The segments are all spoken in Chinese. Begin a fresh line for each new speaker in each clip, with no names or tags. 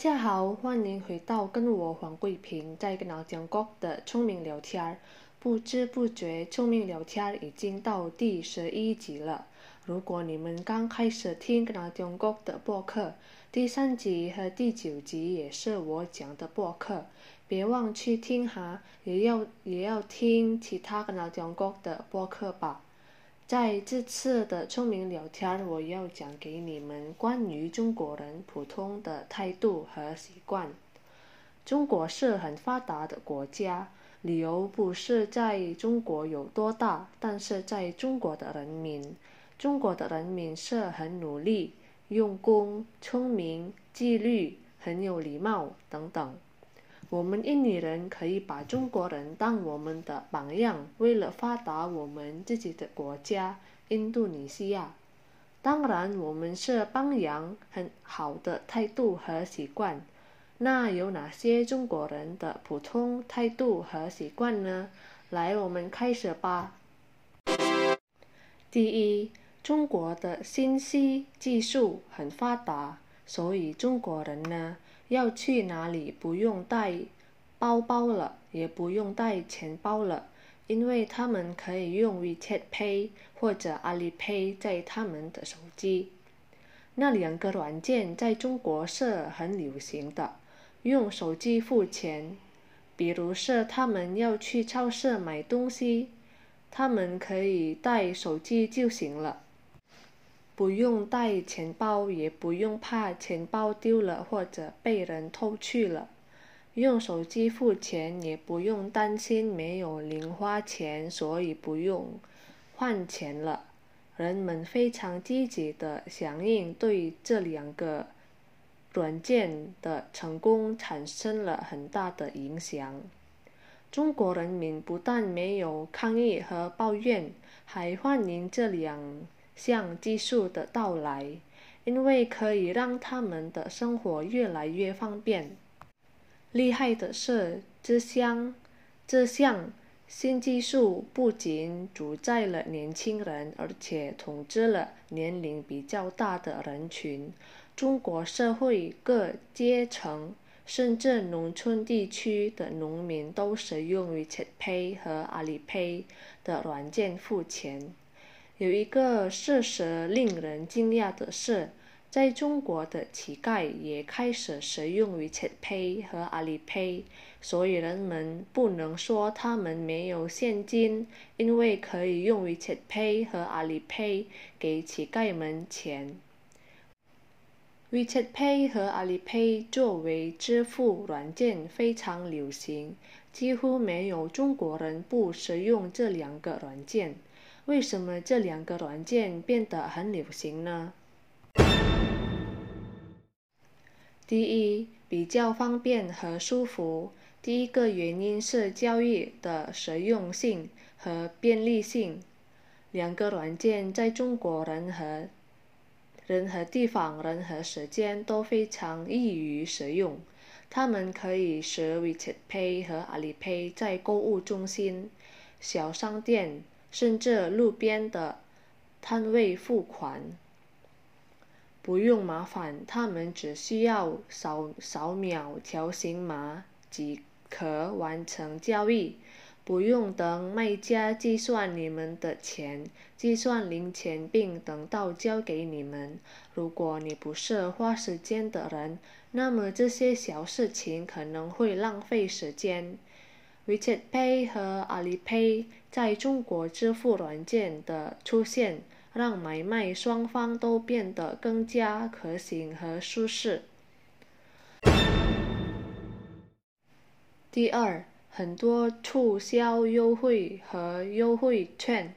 大家好，欢迎回到跟我黄桂平在跟老讲国的聪明聊天儿。不知不觉，聪明聊天已经到第十一集了。如果你们刚开始听跟老讲国的播客，第三集和第九集也是我讲的播客，别忘去听哈，也要也要听其他跟老讲国的播客吧。在这次的聪明聊天，我要讲给你们关于中国人普通的态度和习惯。中国是很发达的国家，理由不是在中国有多大，但是在中国的人民。中国的人民是很努力、用功、聪明、纪律、很有礼貌等等。我们印尼人可以把中国人当我们的榜样，为了发达我们自己的国家印度尼西亚。当然，我们是榜样很好的态度和习惯。那有哪些中国人的普通态度和习惯呢？来，我们开始吧。第一，中国的信息技术很发达，所以中国人呢。要去哪里不用带包包了，也不用带钱包了，因为他们可以用 WeChat Pay 或者 Alipay 在他们的手机。那两个软件在中国是很流行的，用手机付钱。比如是他们要去超市买东西，他们可以带手机就行了。不用带钱包，也不用怕钱包丢了或者被人偷去了。用手机付钱，也不用担心没有零花钱，所以不用换钱了。人们非常积极的响应，对这两个软件的成功产生了很大的影响。中国人民不但没有抗议和抱怨，还欢迎这两。像技术的到来，因为可以让他们的生活越来越方便。厉害的是，这项这项新技术不仅主宰了年轻人，而且统治了年龄比较大的人群。中国社会各阶层，甚至农村地区的农民都使用 WeChat Pay 和 Alipay 的软件付钱。有一个事实令人惊讶的是，在中国的乞丐也开始使用 WeChat Pay 和 Alipay，所以人们不能说他们没有现金，因为可以用 WeChat Pay 和 Alipay 给乞丐们钱。WeChat Pay 和 Alipay 作为支付软件非常流行，几乎没有中国人不使用这两个软件。为什么这两个软件变得很流行呢？第一，比较方便和舒服。第一个原因是交易的实用性和便利性。两个软件在中国人和人和地方、人和时间都非常易于使用。他们可以使 WeChat Pay 和 Alipay 在购物中心、小商店。甚至路边的摊位付款，不用麻烦，他们只需要扫扫描条形码即可完成交易，不用等卖家计算你们的钱，计算零钱并等到交给你们。如果你不是花时间的人，那么这些小事情可能会浪费时间。WeChat Pay 和 Alipay 在中国支付软件的出现，让买卖双方都变得更加可行和舒适。第二，很多促销优惠和优惠券，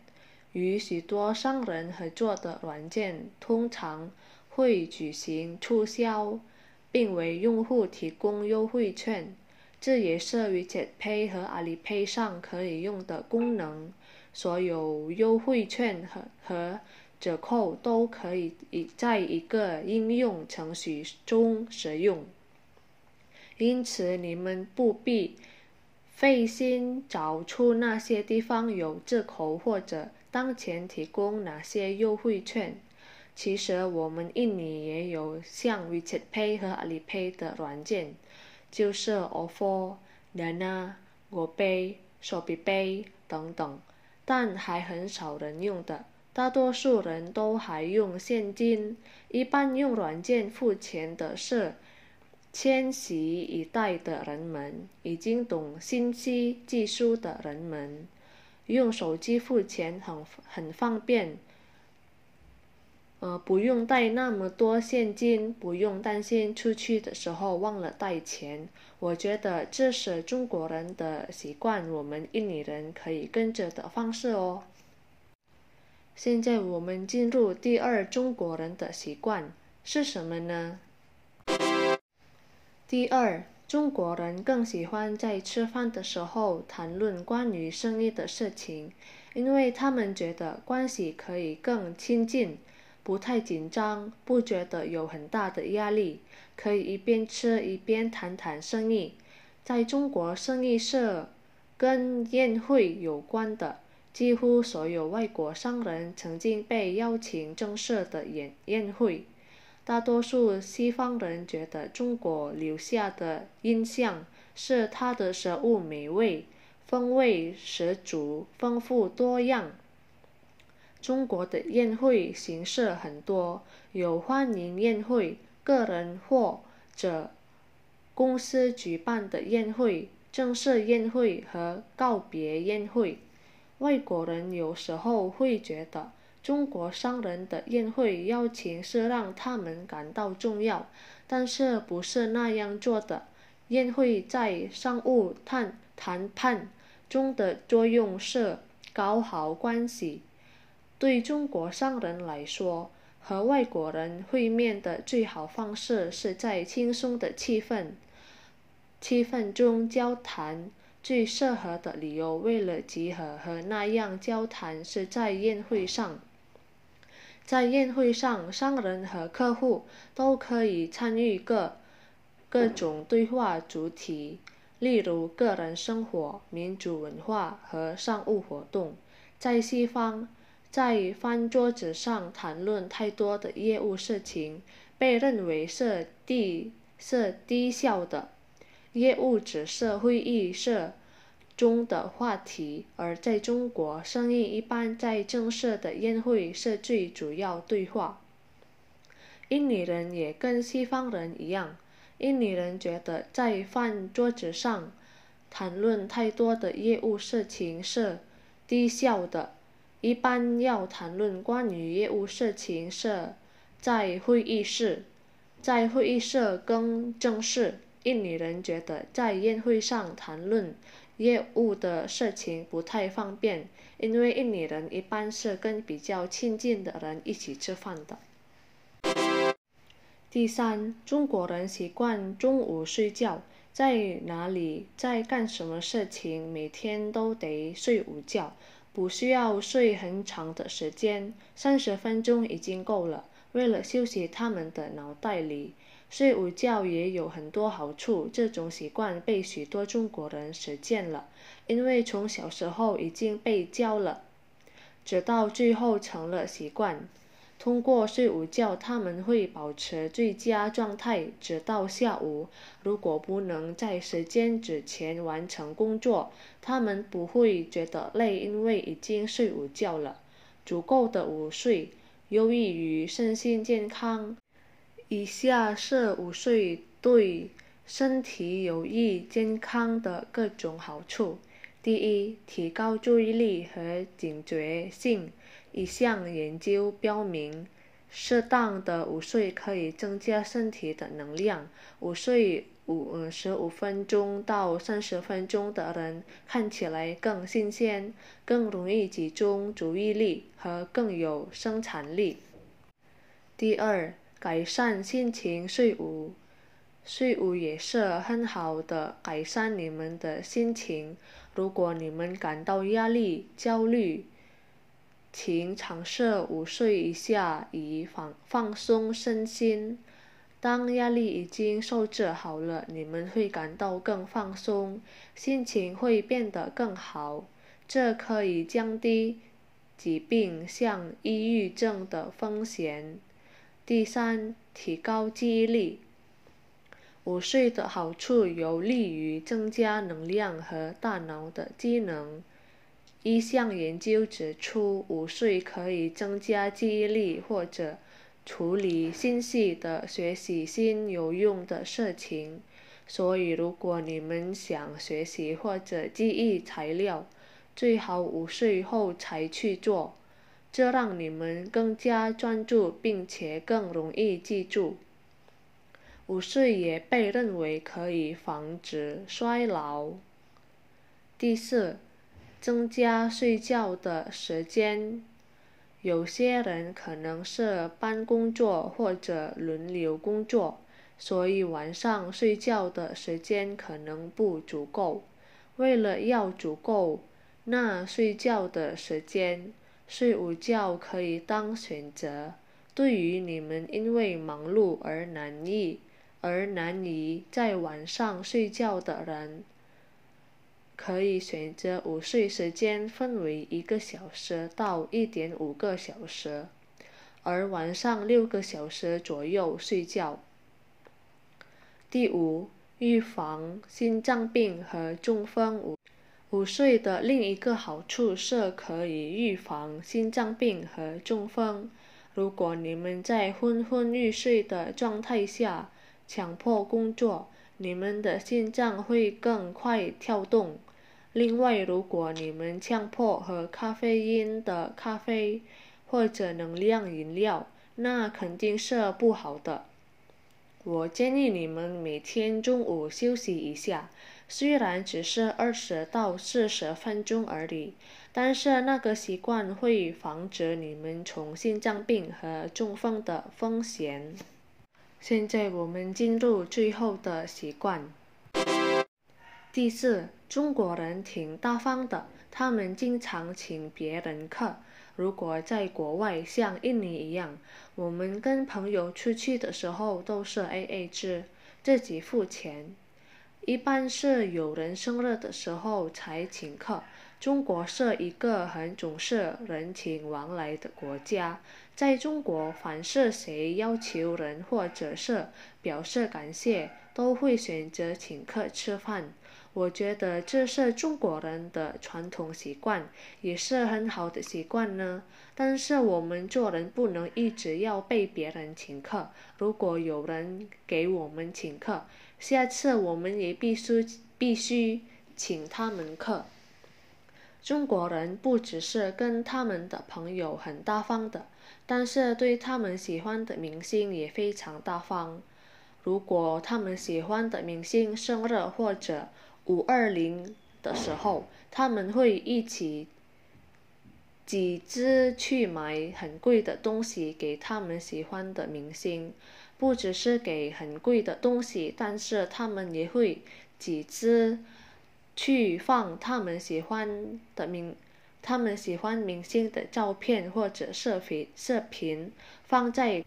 与许多商人合作的软件通常会举行促销，并为用户提供优惠券。这也是 WeChat Pay 和 Alipay 上可以用的功能。所有优惠券和和折扣都可以以在一个应用程序中使用，因此你们不必费心找出那些地方有折扣或者当前提供哪些优惠券。其实我们印尼也有像 WeChat Pay 和 Alipay 的软件，就是 Ofo、Dana、GoPay、Shopee Pay 等等，但还很少人用的。大多数人都还用现金。一般用软件付钱的是千禧一代的人们，已经懂信息技术的人们，用手机付钱很很方便。呃，不用带那么多现金，不用担心出去的时候忘了带钱。我觉得这是中国人的习惯，我们印尼人可以跟着的方式哦。现在我们进入第二中国人的习惯是什么呢？第二，中国人更喜欢在吃饭的时候谈论关于生意的事情，因为他们觉得关系可以更亲近。不太紧张，不觉得有很大的压力，可以一边吃一边谈谈生意。在中国，生意是跟宴会有关的，几乎所有外国商人曾经被邀请正式的宴宴会。大多数西方人觉得中国留下的印象是它的食物美味、风味十足、丰富多样。中国的宴会形式很多，有欢迎宴会、个人或者公司举办的宴会、正式宴会和告别宴会。外国人有时候会觉得，中国商人的宴会邀请是让他们感到重要，但是不是那样做的。宴会在商务谈谈判中的作用是搞好关系。对中国商人来说，和外国人会面的最好方式是在轻松的气氛气氛中交谈。最适合的理由为了集合和那样交谈是在宴会上。在宴会上，商人和客户都可以参与各各种对话主题，例如个人生活、民族文化和商务活动。在西方。在饭桌子上谈论太多的业务事情，被认为是低是低效的。业务只是会议室中的话题，而在中国，生意一般在正式的宴会是最主要对话。印尼人也跟西方人一样，印尼人觉得在饭桌子上谈论太多的业务事情是低效的。一般要谈论关于业务事情是在会议室，在会议室更正式。印尼人觉得在宴会上谈论业务的事情不太方便，因为印尼人一般是跟比较亲近的人一起吃饭的。第三，中国人习惯中午睡觉，在哪里，在干什么事情，每天都得睡午觉。不需要睡很长的时间，三十分钟已经够了。为了休息他们的脑袋里，睡午觉也有很多好处。这种习惯被许多中国人实践了，因为从小时候已经被教了，直到最后成了习惯。通过睡午觉，他们会保持最佳状态，直到下午。如果不能在时间之前完成工作，他们不会觉得累，因为已经睡午觉了。足够的午睡有益于身心健康。以下是午睡对身体有益、健康的各种好处：第一，提高注意力和警觉性。一项研究标明，适当的午睡可以增加身体的能量。午睡五十五分钟到三十分钟的人看起来更新鲜，更容易集中注意力和更有生产力。第二，改善心情，睡午睡午也是很好的改善你们的心情。如果你们感到压力、焦虑，请尝试午睡一下，以放放松身心。当压力已经受制好了，你们会感到更放松，心情会变得更好。这可以降低疾病，像抑郁症的风险。第三，提高记忆力。午睡的好处有利于增加能量和大脑的机能。一项研究指出，午睡可以增加记忆力或者处理信息的学习新有用的事情。所以，如果你们想学习或者记忆材料，最好午睡后才去做，这让你们更加专注，并且更容易记住。午睡也被认为可以防止衰老。第四，增加睡觉的时间。有些人可能是班工作或者轮流工作，所以晚上睡觉的时间可能不足够。为了要足够。那睡觉的时间，睡午觉可以当选择。对于你们因为忙碌而难以而难以在晚上睡觉的人，可以选择午睡时间分为一个小时到一点五个小时，而晚上六个小时左右睡觉。第五，预防心脏病和中风。午睡的另一个好处是可以预防心脏病和中风。如果你们在昏昏欲睡的状态下强迫工作，你们的心脏会更快跳动。另外，如果你们强迫喝咖啡因的咖啡或者能量饮料，那肯定是不好的。我建议你们每天中午休息一下。虽然只是二十到四十分钟而已，但是那个习惯会防止你们从心脏病和中风的风险。现在我们进入最后的习惯。第四，中国人挺大方的，他们经常请别人客。如果在国外像印尼一样，我们跟朋友出去的时候都是 A A 制，自己付钱。一般是有人生日的时候才请客。中国是一个很重视人情往来的国家，在中国，凡是谁要求人或者是表示感谢，都会选择请客吃饭。我觉得这是中国人的传统习惯，也是很好的习惯呢。但是我们做人不能一直要被别人请客。如果有人给我们请客，下次我们也必须必须请他们客。中国人不只是跟他们的朋友很大方的，但是对他们喜欢的明星也非常大方。如果他们喜欢的明星生日或者五二零的时候，他们会一起集资去买很贵的东西给他们喜欢的明星。不只是给很贵的东西，但是他们也会集资去放他们喜欢的明，他们喜欢明星的照片或者视频视频放在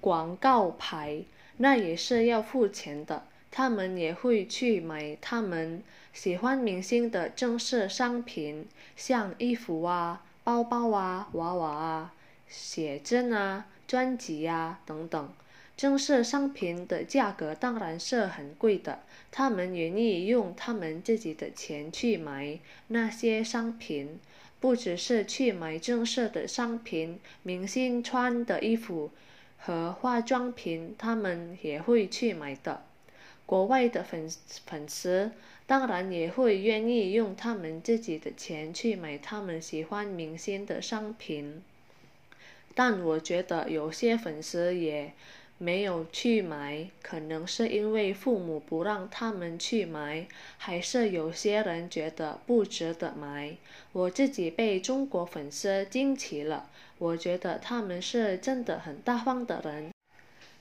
广告牌，那也是要付钱的。他们也会去买他们喜欢明星的正式商品，像衣服啊、包包啊、娃娃啊、写真啊、专辑啊等等。正式商品的价格当然是很贵的，他们愿意用他们自己的钱去买那些商品，不只是去买正式的商品，明星穿的衣服和化妆品，他们也会去买的。国外的粉粉丝当然也会愿意用他们自己的钱去买他们喜欢明星的商品，但我觉得有些粉丝也没有去买，可能是因为父母不让他们去买，还是有些人觉得不值得买。我自己被中国粉丝惊奇了，我觉得他们是真的很大方的人，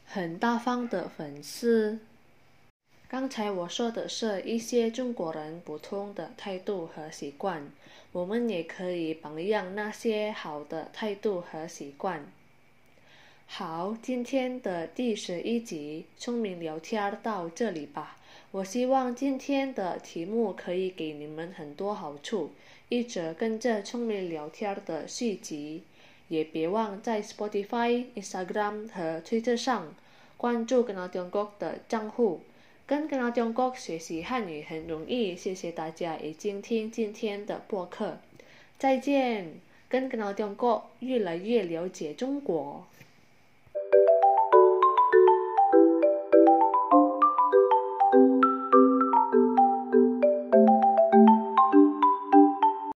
很大方的粉丝。刚才我说的是一些中国人普通的态度和习惯，我们也可以榜样那些好的态度和习惯。好，今天的第十一集聪明聊天到这里吧。我希望今天的题目可以给你们很多好处，一直跟着聪明聊天的续集。也别忘在 Spotify、Instagram 和 Twitter 上关注“跟到中国”的账户，跟“跟到中国”学习汉语很容易。谢谢大家已经听今天的播客，再见！跟“跟到中国”越来越了解中国。